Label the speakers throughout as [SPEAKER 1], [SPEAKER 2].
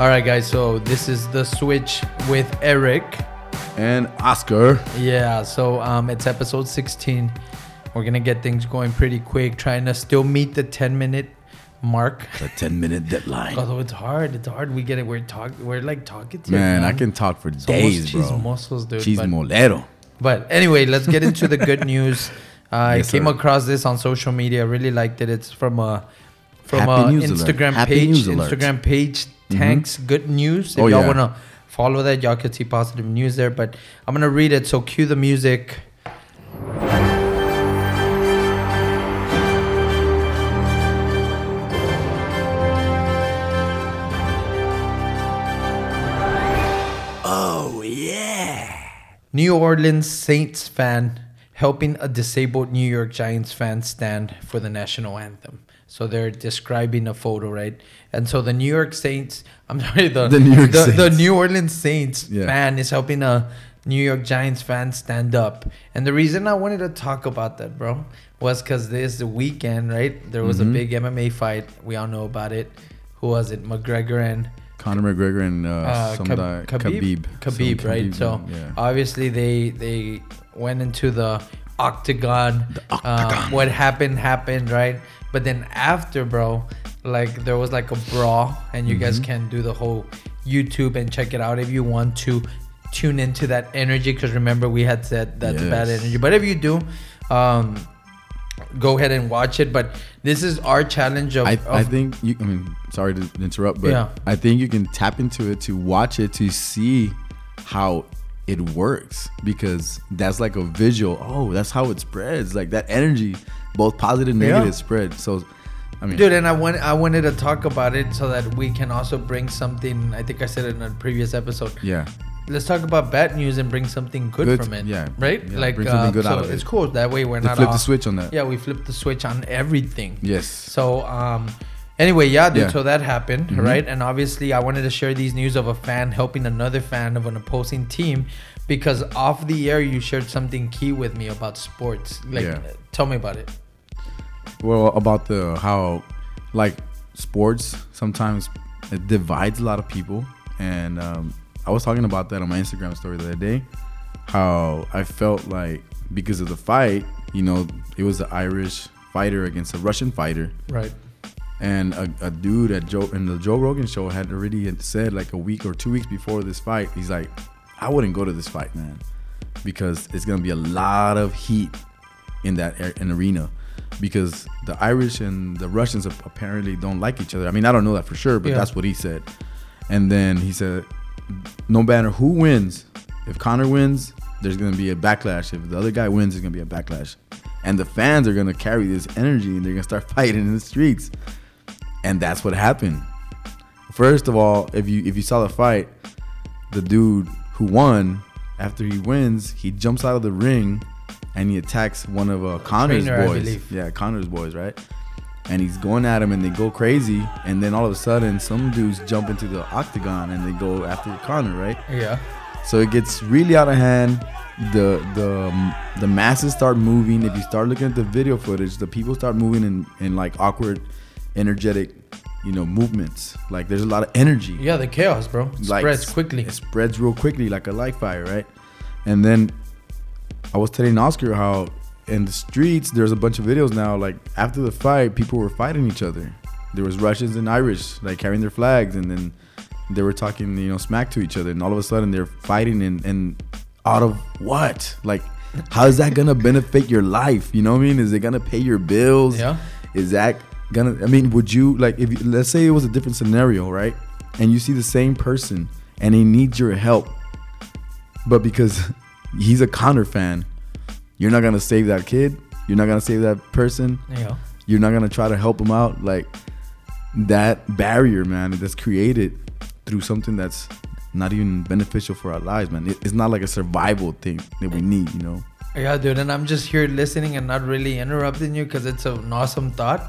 [SPEAKER 1] All right, guys. So this is the switch with Eric.
[SPEAKER 2] And Oscar.
[SPEAKER 1] Yeah. So um, it's episode 16. We're gonna get things going pretty quick, trying to still meet the 10 minute mark.
[SPEAKER 2] The 10 minute deadline.
[SPEAKER 1] Although it's hard, it's hard. We get it. We're talk. We're like talking to
[SPEAKER 2] Man, I can talk for
[SPEAKER 1] It's
[SPEAKER 2] days, bro.
[SPEAKER 1] muscles, dude.
[SPEAKER 2] Cheese
[SPEAKER 1] but-
[SPEAKER 2] molero.
[SPEAKER 1] But anyway, let's get into the good news. Uh,
[SPEAKER 2] Yes,
[SPEAKER 1] I came
[SPEAKER 2] sir.
[SPEAKER 1] across this on social media. I really liked it. It's from a from
[SPEAKER 2] Happy
[SPEAKER 1] a
[SPEAKER 2] news alert.
[SPEAKER 1] Instagram
[SPEAKER 2] Happy
[SPEAKER 1] page.
[SPEAKER 2] News alert. Mm-hmm.
[SPEAKER 1] Tanks good news. If
[SPEAKER 2] Oh,
[SPEAKER 1] y'all
[SPEAKER 2] yeah.
[SPEAKER 1] wanna follow that, y'all can see positive news there. But I'm gonna read it. So cue the music.
[SPEAKER 2] Oh, yeah.
[SPEAKER 1] New Orleans Saints fan helping a disabled New York Giants fan stand for the national anthem. So they're describing a photo, right? And so the New York Saints, I'm sorry, the
[SPEAKER 2] The New York
[SPEAKER 1] the, the New Orleans Saints
[SPEAKER 2] Yeah.
[SPEAKER 1] fan is helping a New York Giants fan stand up. And the reason I wanted to talk about that, bro, was because this weekend, right? There was
[SPEAKER 2] Mhm.
[SPEAKER 1] a big MMA fight. We all know about it. Who was it? McGregor and
[SPEAKER 2] Conor McGregor and uh,
[SPEAKER 1] uh,
[SPEAKER 2] some
[SPEAKER 1] Khabib, Khabib,
[SPEAKER 2] Khabib.
[SPEAKER 1] Right?
[SPEAKER 2] Khabib,
[SPEAKER 1] So
[SPEAKER 2] yeah.
[SPEAKER 1] obviously they they went into the octagon.
[SPEAKER 2] The
[SPEAKER 1] Uh,
[SPEAKER 2] octagon.
[SPEAKER 1] what happened happened, right? But then after, bro, like there was like a brawl, and you guys
[SPEAKER 2] Mhm.
[SPEAKER 1] can do the whole YouTube and check it out if you want to tune into that energy. Because remember, we had said that's bad energy. But if you do, um, go ahead and watch it. But this is our challenge of.
[SPEAKER 2] I,
[SPEAKER 1] of
[SPEAKER 2] I think you. I mean, sorry to interrupt, but
[SPEAKER 1] Yeah.
[SPEAKER 2] I think you can tap into it to watch it to see how it works because that's like a visual. Oh, that's how it spreads. Like that energy, both positive and
[SPEAKER 1] Yeah.
[SPEAKER 2] negative, spread. So, I mean,
[SPEAKER 1] Dude, and I want I wanted to talk about it so that we can also bring something. I think I said it in a previous episode.
[SPEAKER 2] yeah,
[SPEAKER 1] Let's talk about bad news and bring something good,
[SPEAKER 2] Good,
[SPEAKER 1] from it.
[SPEAKER 2] yeah,
[SPEAKER 1] right.
[SPEAKER 2] yeah,
[SPEAKER 1] like
[SPEAKER 2] bring something
[SPEAKER 1] uh,
[SPEAKER 2] good
[SPEAKER 1] so
[SPEAKER 2] out of
[SPEAKER 1] it's
[SPEAKER 2] it.
[SPEAKER 1] cool that way we're
[SPEAKER 2] they
[SPEAKER 1] not
[SPEAKER 2] flip
[SPEAKER 1] off.
[SPEAKER 2] the switch on that.
[SPEAKER 1] Yeah, we flip the switch on everything.
[SPEAKER 2] Yes.
[SPEAKER 1] So um, anyway, yeah, dude.
[SPEAKER 2] Yeah.
[SPEAKER 1] So that happened,
[SPEAKER 2] Mhm.
[SPEAKER 1] right? And obviously, I wanted to share these news of a fan helping another fan of an opposing team because off the air you shared something key with me about sports. Like,
[SPEAKER 2] Yeah.
[SPEAKER 1] tell me about it.
[SPEAKER 2] Well, about the how, like, sports sometimes it divides a lot of people, and um, I was talking about that on my Instagram story the other day. How I felt like because of the fight, you know, it was the Irish fighter against a Russian fighter,
[SPEAKER 1] Right.
[SPEAKER 2] And a, a dude at Joe in the Joe Rogan show had already said like a week or two weeks before this fight, he's like, I wouldn't go to this fight, man, because it's gonna be a lot of heat in that ar- an arena, because the Irish and the Russians apparently don't like each other. I mean, I don't know that for sure, but
[SPEAKER 1] Yeah.
[SPEAKER 2] that's what he said. And then he said, no matter who wins, if Conor wins, there's gonna be a backlash. If the other guy wins, there's gonna be a backlash, and the fans are gonna carry this energy and they're gonna start fighting in the streets and that's what happened. First of all, if you if you saw the fight, the dude who won after he wins, he jumps out of the ring and he attacks one of uh, Conor's
[SPEAKER 1] trainer,
[SPEAKER 2] boys. Yeah, Conor's boys, right? And he's going at him and they go crazy, and then all of a sudden, some dudes jump into the octagon and they go after Conor, right?
[SPEAKER 1] Yeah.
[SPEAKER 2] So it gets really out of hand. The the the masses start moving. If you start looking at the video footage, the people start moving in, in like awkward, energetic, you know, movements. Like there's a lot of energy.
[SPEAKER 1] Yeah, the chaos, bro. It
[SPEAKER 2] Like,
[SPEAKER 1] spreads quickly.
[SPEAKER 2] It spreads real quickly, like a light fire, right? And then I was telling Oscar how in the streets there's a bunch of videos now. Like after the fight, people were fighting each other. There was Russians and Irish like carrying their flags, and then they were talking, you know, smack to each other. And all of a sudden they're fighting, and and out of what? Like, how is that gonna benefit your life? You know what I mean? Is it gonna pay your bills?
[SPEAKER 1] Yeah.
[SPEAKER 2] Is that gonna? I mean, would you like if you, let's say it was a different scenario, right? And you see the same person and he needs your help, but because he's a Conor fan, you're not gonna save that kid. You're not gonna save that person.
[SPEAKER 1] Yeah.
[SPEAKER 2] You're not gonna try to help him out. Like that barrier, man, that's created through something that's not even beneficial for our lives, man. It- It's not like a survival thing that we need, you know.
[SPEAKER 1] Yeah, dude, and I'm just here listening and not really interrupting you because it's an awesome thought,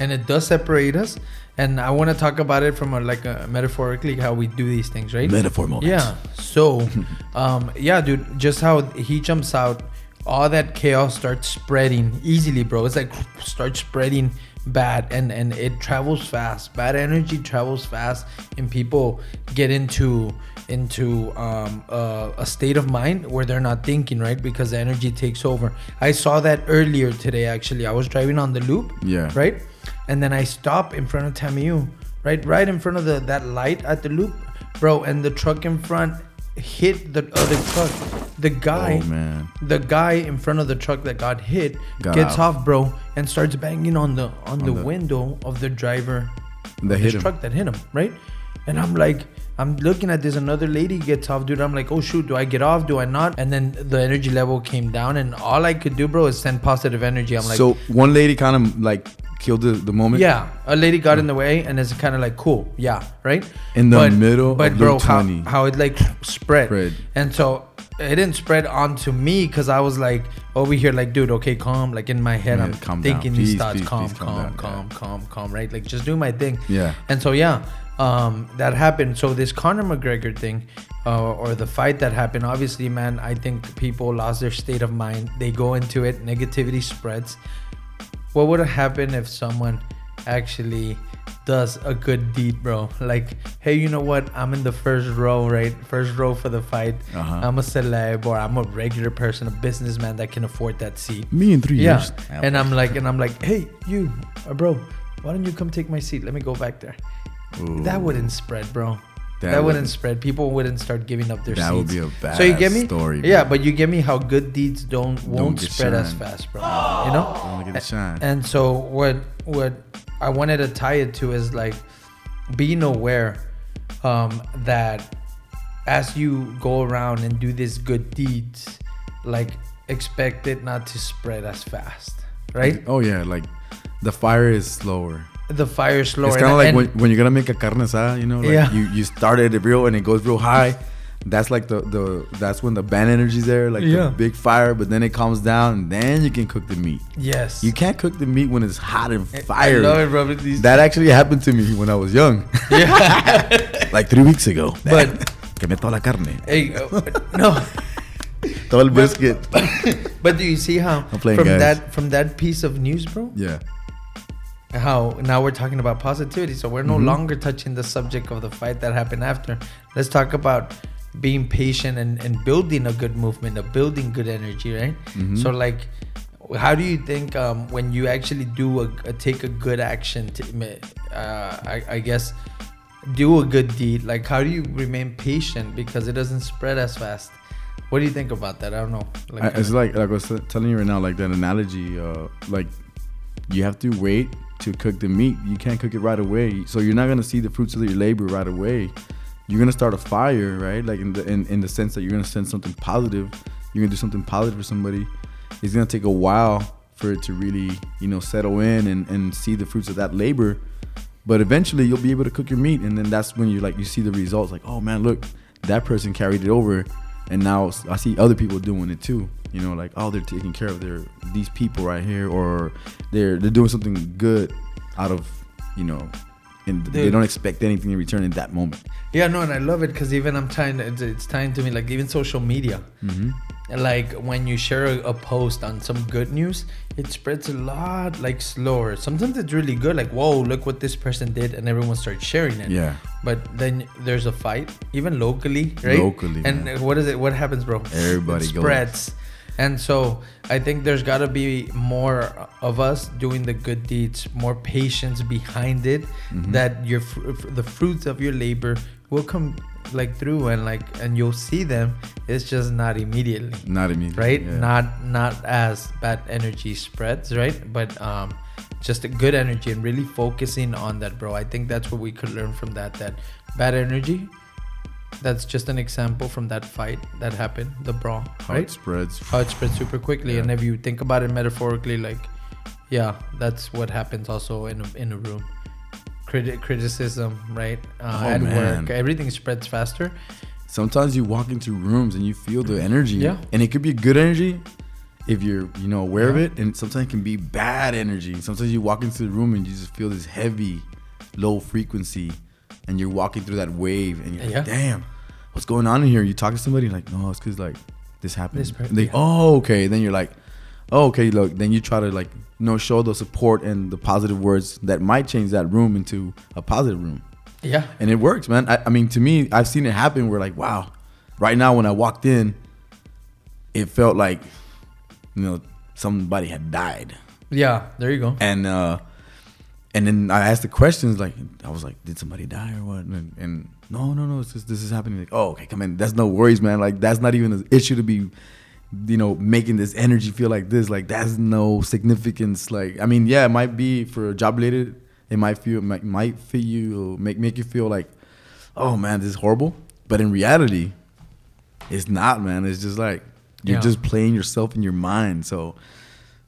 [SPEAKER 1] and it does separate us. And I want to talk about it from a, like a metaphorically how we do these things, right?
[SPEAKER 2] Metaphor moment.
[SPEAKER 1] Yeah. So, um, yeah, dude, just how he jumps out, all that chaos starts spreading easily, bro. It's like starts spreading bad and and it travels fast. Bad energy travels fast and people get into into um, uh, a state of mind where they're not thinking right? Because the energy takes over. I saw that earlier today actually. I was driving on the loop
[SPEAKER 2] Yeah.
[SPEAKER 1] right? And then i stop in front of tamiu right right in front of the that light at the loop bro and the truck in front hit the other truck the guy
[SPEAKER 2] Oh man.
[SPEAKER 1] the guy in front of the truck that got hit
[SPEAKER 2] Got
[SPEAKER 1] gets
[SPEAKER 2] out.
[SPEAKER 1] off, bro, and starts banging on the on, the,
[SPEAKER 2] the-
[SPEAKER 1] window of the driver
[SPEAKER 2] That
[SPEAKER 1] of
[SPEAKER 2] hit him.
[SPEAKER 1] truck that hit him, right? And I'm like, I'm looking at this. Another lady gets off, dude. I'm like, oh shoot, do I get off? Do I not? And then the energy level came down, and all I could do, bro, is send positive energy. I'm like,
[SPEAKER 2] so one lady kind of like killed the, the moment.
[SPEAKER 1] yeah, a lady got in the way, and it's kind of like cool, yeah, right.
[SPEAKER 2] In the middle
[SPEAKER 1] but bro, how, how it like spread,
[SPEAKER 2] Spread.
[SPEAKER 1] and so it didn't spread onto me because I was like over here, like, dude, okay, calm. Like in my head,
[SPEAKER 2] Yeah,
[SPEAKER 1] I'm
[SPEAKER 2] calm down.
[SPEAKER 1] thinking these
[SPEAKER 2] Please,
[SPEAKER 1] thoughts,
[SPEAKER 2] please,
[SPEAKER 1] calm,
[SPEAKER 2] please calm
[SPEAKER 1] calm,
[SPEAKER 2] down.
[SPEAKER 1] calm, calm, calm, right? Like just do my thing.
[SPEAKER 2] Yeah.
[SPEAKER 1] And so yeah, um, that happened. So this Conor McGregor thing, uh, or the fight that happened, obviously, man, I think people lost their state of mind. They go into it, negativity spreads. What would have happened if someone actually does a good deed, bro? Like, hey, you know what? I'm in the first row, right? First row for the fight.
[SPEAKER 2] Uh-huh.
[SPEAKER 1] I'm a celeb or I'm a regular person, a businessman that can afford that seat.
[SPEAKER 2] Me in three
[SPEAKER 1] Yeah.
[SPEAKER 2] years.
[SPEAKER 1] And I'm like, and I'm like, hey, you, uh, bro, why don't you come take my seat? Let me go back there. That wouldn't spread, bro. That,
[SPEAKER 2] That
[SPEAKER 1] wouldn't spread. People wouldn't start giving up their
[SPEAKER 2] That
[SPEAKER 1] seats.
[SPEAKER 2] would be a bad
[SPEAKER 1] so you get me?
[SPEAKER 2] story,
[SPEAKER 1] Yeah, but you get me how good deeds don't won't
[SPEAKER 2] get
[SPEAKER 1] spread as fast, bro. You know?
[SPEAKER 2] Only get a shine.
[SPEAKER 1] And so what what I wanted to tie it to is like being aware um, that as you go around and do these good deeds, like expect it not to spread as fast, right?
[SPEAKER 2] Oh yeah, like the fire is slower.
[SPEAKER 1] The fire slower.
[SPEAKER 2] It's kind of like when, when you're gonna make a carne asada, you know, like
[SPEAKER 1] Yeah.
[SPEAKER 2] you you start it real and it goes real high. That's like the the that's when the band energy's there, like
[SPEAKER 1] Yeah.
[SPEAKER 2] the big fire, but then it calms down and then you can cook the meat.
[SPEAKER 1] yes,
[SPEAKER 2] You can't cook the meat when it's hot and
[SPEAKER 1] I
[SPEAKER 2] fire.
[SPEAKER 1] love it, bro.
[SPEAKER 2] That actually happened to me when I was young,
[SPEAKER 1] yeah.
[SPEAKER 2] like three weeks ago.
[SPEAKER 1] But-
[SPEAKER 2] quemé toda la carne,
[SPEAKER 1] hey, uh, no.
[SPEAKER 2] todo el biscuit.
[SPEAKER 1] But do you see how
[SPEAKER 2] I'm playing
[SPEAKER 1] from
[SPEAKER 2] guys.
[SPEAKER 1] that from that piece of news, bro?
[SPEAKER 2] yeah,
[SPEAKER 1] how now we're talking about positivity so we're no
[SPEAKER 2] Mhm.
[SPEAKER 1] longer touching the subject of the fight that happened after let's talk about being patient and, and building a good movement of building good energy right
[SPEAKER 2] Mhm.
[SPEAKER 1] so like how do you think um, when you actually do a, a take a good action to, uh, I, I guess do a good deed like how do you remain patient because it doesn't spread as fast what do you think about that i don't know
[SPEAKER 2] I, it's like like I was telling you right now, like that analogy. Uh, like you have to wait to cook the meat. You can't cook it right away, so you're not gonna see the fruits of your labor right away. You're gonna start a fire, right? Like in the in, in the sense that you're gonna send something positive. You're gonna do something positive for somebody. It's gonna take a while for it to really, you know, settle in and, and see the fruits of that labor. But eventually you'll be able to cook your meat and then that's when you like you see the results like, oh man, look, that person carried it over and now I see other people doing it too. You know, like oh they're taking care of their these people right here or they're they're doing something good out of, you know, and they don't expect anything in return in that moment.
[SPEAKER 1] yeah no and i love it because even i'm trying to it's, it's tying to me like even social media
[SPEAKER 2] Mm-hmm.
[SPEAKER 1] like when you share a, a post on some good news it spreads a lot like slower sometimes it's really good like whoa look what this person did and everyone starts sharing it
[SPEAKER 2] Yeah.
[SPEAKER 1] but then there's a fight even locally right
[SPEAKER 2] Locally,
[SPEAKER 1] and
[SPEAKER 2] man.
[SPEAKER 1] what is it what happens bro
[SPEAKER 2] Everybody
[SPEAKER 1] it
[SPEAKER 2] goes.
[SPEAKER 1] And so i think there's got to be more of us doing the good deeds more patience behind it
[SPEAKER 2] Mm-hmm.
[SPEAKER 1] that your the fruits of your labor will come like through and like and you'll see them it's just not immediately
[SPEAKER 2] Not immediately.
[SPEAKER 1] right
[SPEAKER 2] yeah.
[SPEAKER 1] not not as bad energy spreads right but um just a good energy and really focusing on that bro i think that's what we could learn from that that bad energy that's just an example from that fight that happened the brawl
[SPEAKER 2] how it spreads.
[SPEAKER 1] how it spreads super quickly and if you think about it metaphorically like yeah that's what happens also in a, in a room. Criti- criticism right? Uh,
[SPEAKER 2] Oh,
[SPEAKER 1] at
[SPEAKER 2] man.
[SPEAKER 1] work everything spreads faster.
[SPEAKER 2] Sometimes you walk into rooms and you feel the energy.
[SPEAKER 1] Yeah.
[SPEAKER 2] and it could be good energy if you're you know aware of it and sometimes it can be bad energy. Sometimes you walk into the room and you just feel this heavy low frequency and you're walking through that wave and you're
[SPEAKER 1] Yeah.
[SPEAKER 2] like damn what's going on in here you talk to somebody like no it's because like this happened
[SPEAKER 1] This
[SPEAKER 2] they,
[SPEAKER 1] yeah.
[SPEAKER 2] oh okay then you're like oh, okay, look, then you try to like you know show the support and the positive words that might change that room into a positive room.
[SPEAKER 1] Yeah.
[SPEAKER 2] And it works, man. I, I mean, to me, I've seen it happen. Where like, wow, right now when I walked in, it felt like, you know, somebody had died.
[SPEAKER 1] Yeah. There you go.
[SPEAKER 2] And uh, and then I asked the questions like, I was like, did somebody die or what? And, and no, no, no, it's just, this is happening. Like, oh, okay, come in. That's no worries, man. Like that's not even an issue to be, you know, making this energy feel like this. Like that's no significance. Like I mean, yeah, it might be for job related. It might feel might, might feel you make make you feel like, oh man, this is horrible. But in reality, it's not, man. It's just like you're
[SPEAKER 1] Yeah.
[SPEAKER 2] just playing yourself in your mind. So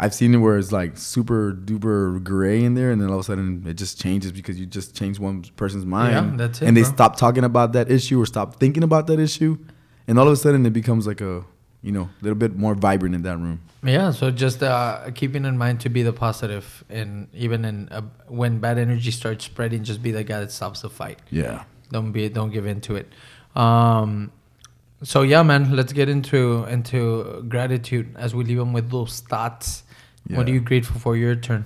[SPEAKER 2] I've seen it where it's like super duper gray in there, and then all of a sudden it just changes because you just change one person's mind.
[SPEAKER 1] Yeah, that's it,
[SPEAKER 2] And they
[SPEAKER 1] bro.
[SPEAKER 2] stop talking about that issue or stop thinking about that issue, and all of a sudden it becomes like a you know a little bit more vibrant in that room.
[SPEAKER 1] Yeah, so just uh, keeping in mind to be the positive, and even in uh, when bad energy starts spreading, just be the guy that stops the fight.
[SPEAKER 2] Yeah.
[SPEAKER 1] Don't be, don't give in to it. Um, so yeah, man, let's get into into gratitude as we leave them with those thoughts. What are you grateful for? Your turn.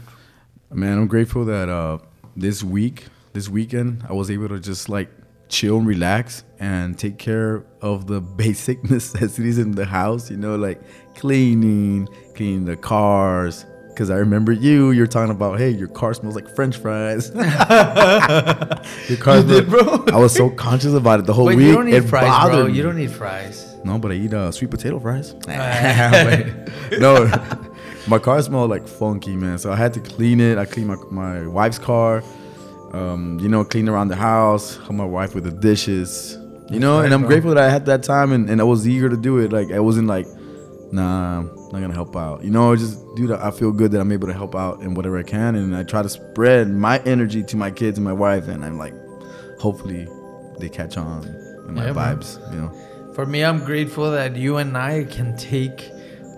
[SPEAKER 2] Man, I'm grateful that uh, this week, this weekend, I was able to just like chill and relax and take care of the basic necessities in the house. You know, like cleaning, cleaning the cars. Cause I remember you, you're talking about, hey, your car smells like French fries. your car
[SPEAKER 1] You did, bro.
[SPEAKER 2] I was so conscious about it the whole
[SPEAKER 1] Wait,
[SPEAKER 2] week.
[SPEAKER 1] you don't need
[SPEAKER 2] it
[SPEAKER 1] fries, bro.
[SPEAKER 2] bothered
[SPEAKER 1] You don't need fries.
[SPEAKER 2] No, but I eat uh, sweet potato fries. No, my car smelled like funky, man. So I had to clean it. I cleaned my, my wife's car. Um, you know, clean around the house, help my wife with the dishes. You know, and I'm grateful that I had that time and, and I was eager to do it. Like I wasn't like, nah, I'm not gonna help out. You know, just dude, I feel good that I'm able to help out in whatever I can, and I try to spread my energy to my kids and my wife, and I'm like, hopefully, they catch on in my
[SPEAKER 1] Yeah, man.
[SPEAKER 2] vibes. You know.
[SPEAKER 1] For me, I'm grateful that you and I can take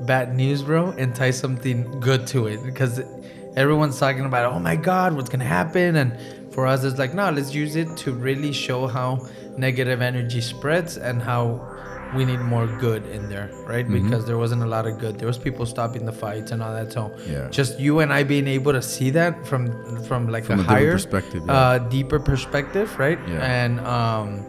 [SPEAKER 1] bad news, bro, and tie something good to it because everyone's talking about, oh my God, what's gonna happen? And for us, it's like, no, let's use it to really show how negative energy spreads and how we need more good in there, right?
[SPEAKER 2] Mm-hmm.
[SPEAKER 1] Because there wasn't a lot of good. There was people stopping the fights and all that. So
[SPEAKER 2] Yeah.
[SPEAKER 1] just you and I being able to see that from from like
[SPEAKER 2] From
[SPEAKER 1] a,
[SPEAKER 2] a
[SPEAKER 1] higher
[SPEAKER 2] perspective, yeah.
[SPEAKER 1] uh, deeper perspective, right?
[SPEAKER 2] Yeah.
[SPEAKER 1] And um,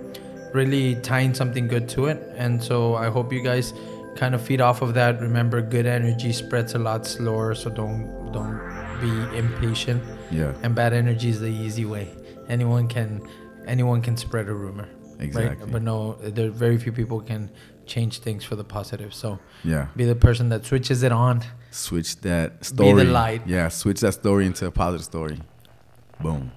[SPEAKER 1] really tying something good to it. And so I hope you guys kind of feed off of that. Remember, good energy spreads a lot slower, so don't don't be impatient.
[SPEAKER 2] Yeah.
[SPEAKER 1] And bad energy is the easy way. Anyone can anyone can spread a rumor.
[SPEAKER 2] Exactly.
[SPEAKER 1] Right? But no, there are very few people can change things for the positive. So
[SPEAKER 2] Yeah.
[SPEAKER 1] be the person that switches it on.
[SPEAKER 2] Switch that
[SPEAKER 1] Be the
[SPEAKER 2] story.
[SPEAKER 1] light.
[SPEAKER 2] Yeah, switch that story into a positive story. Boom.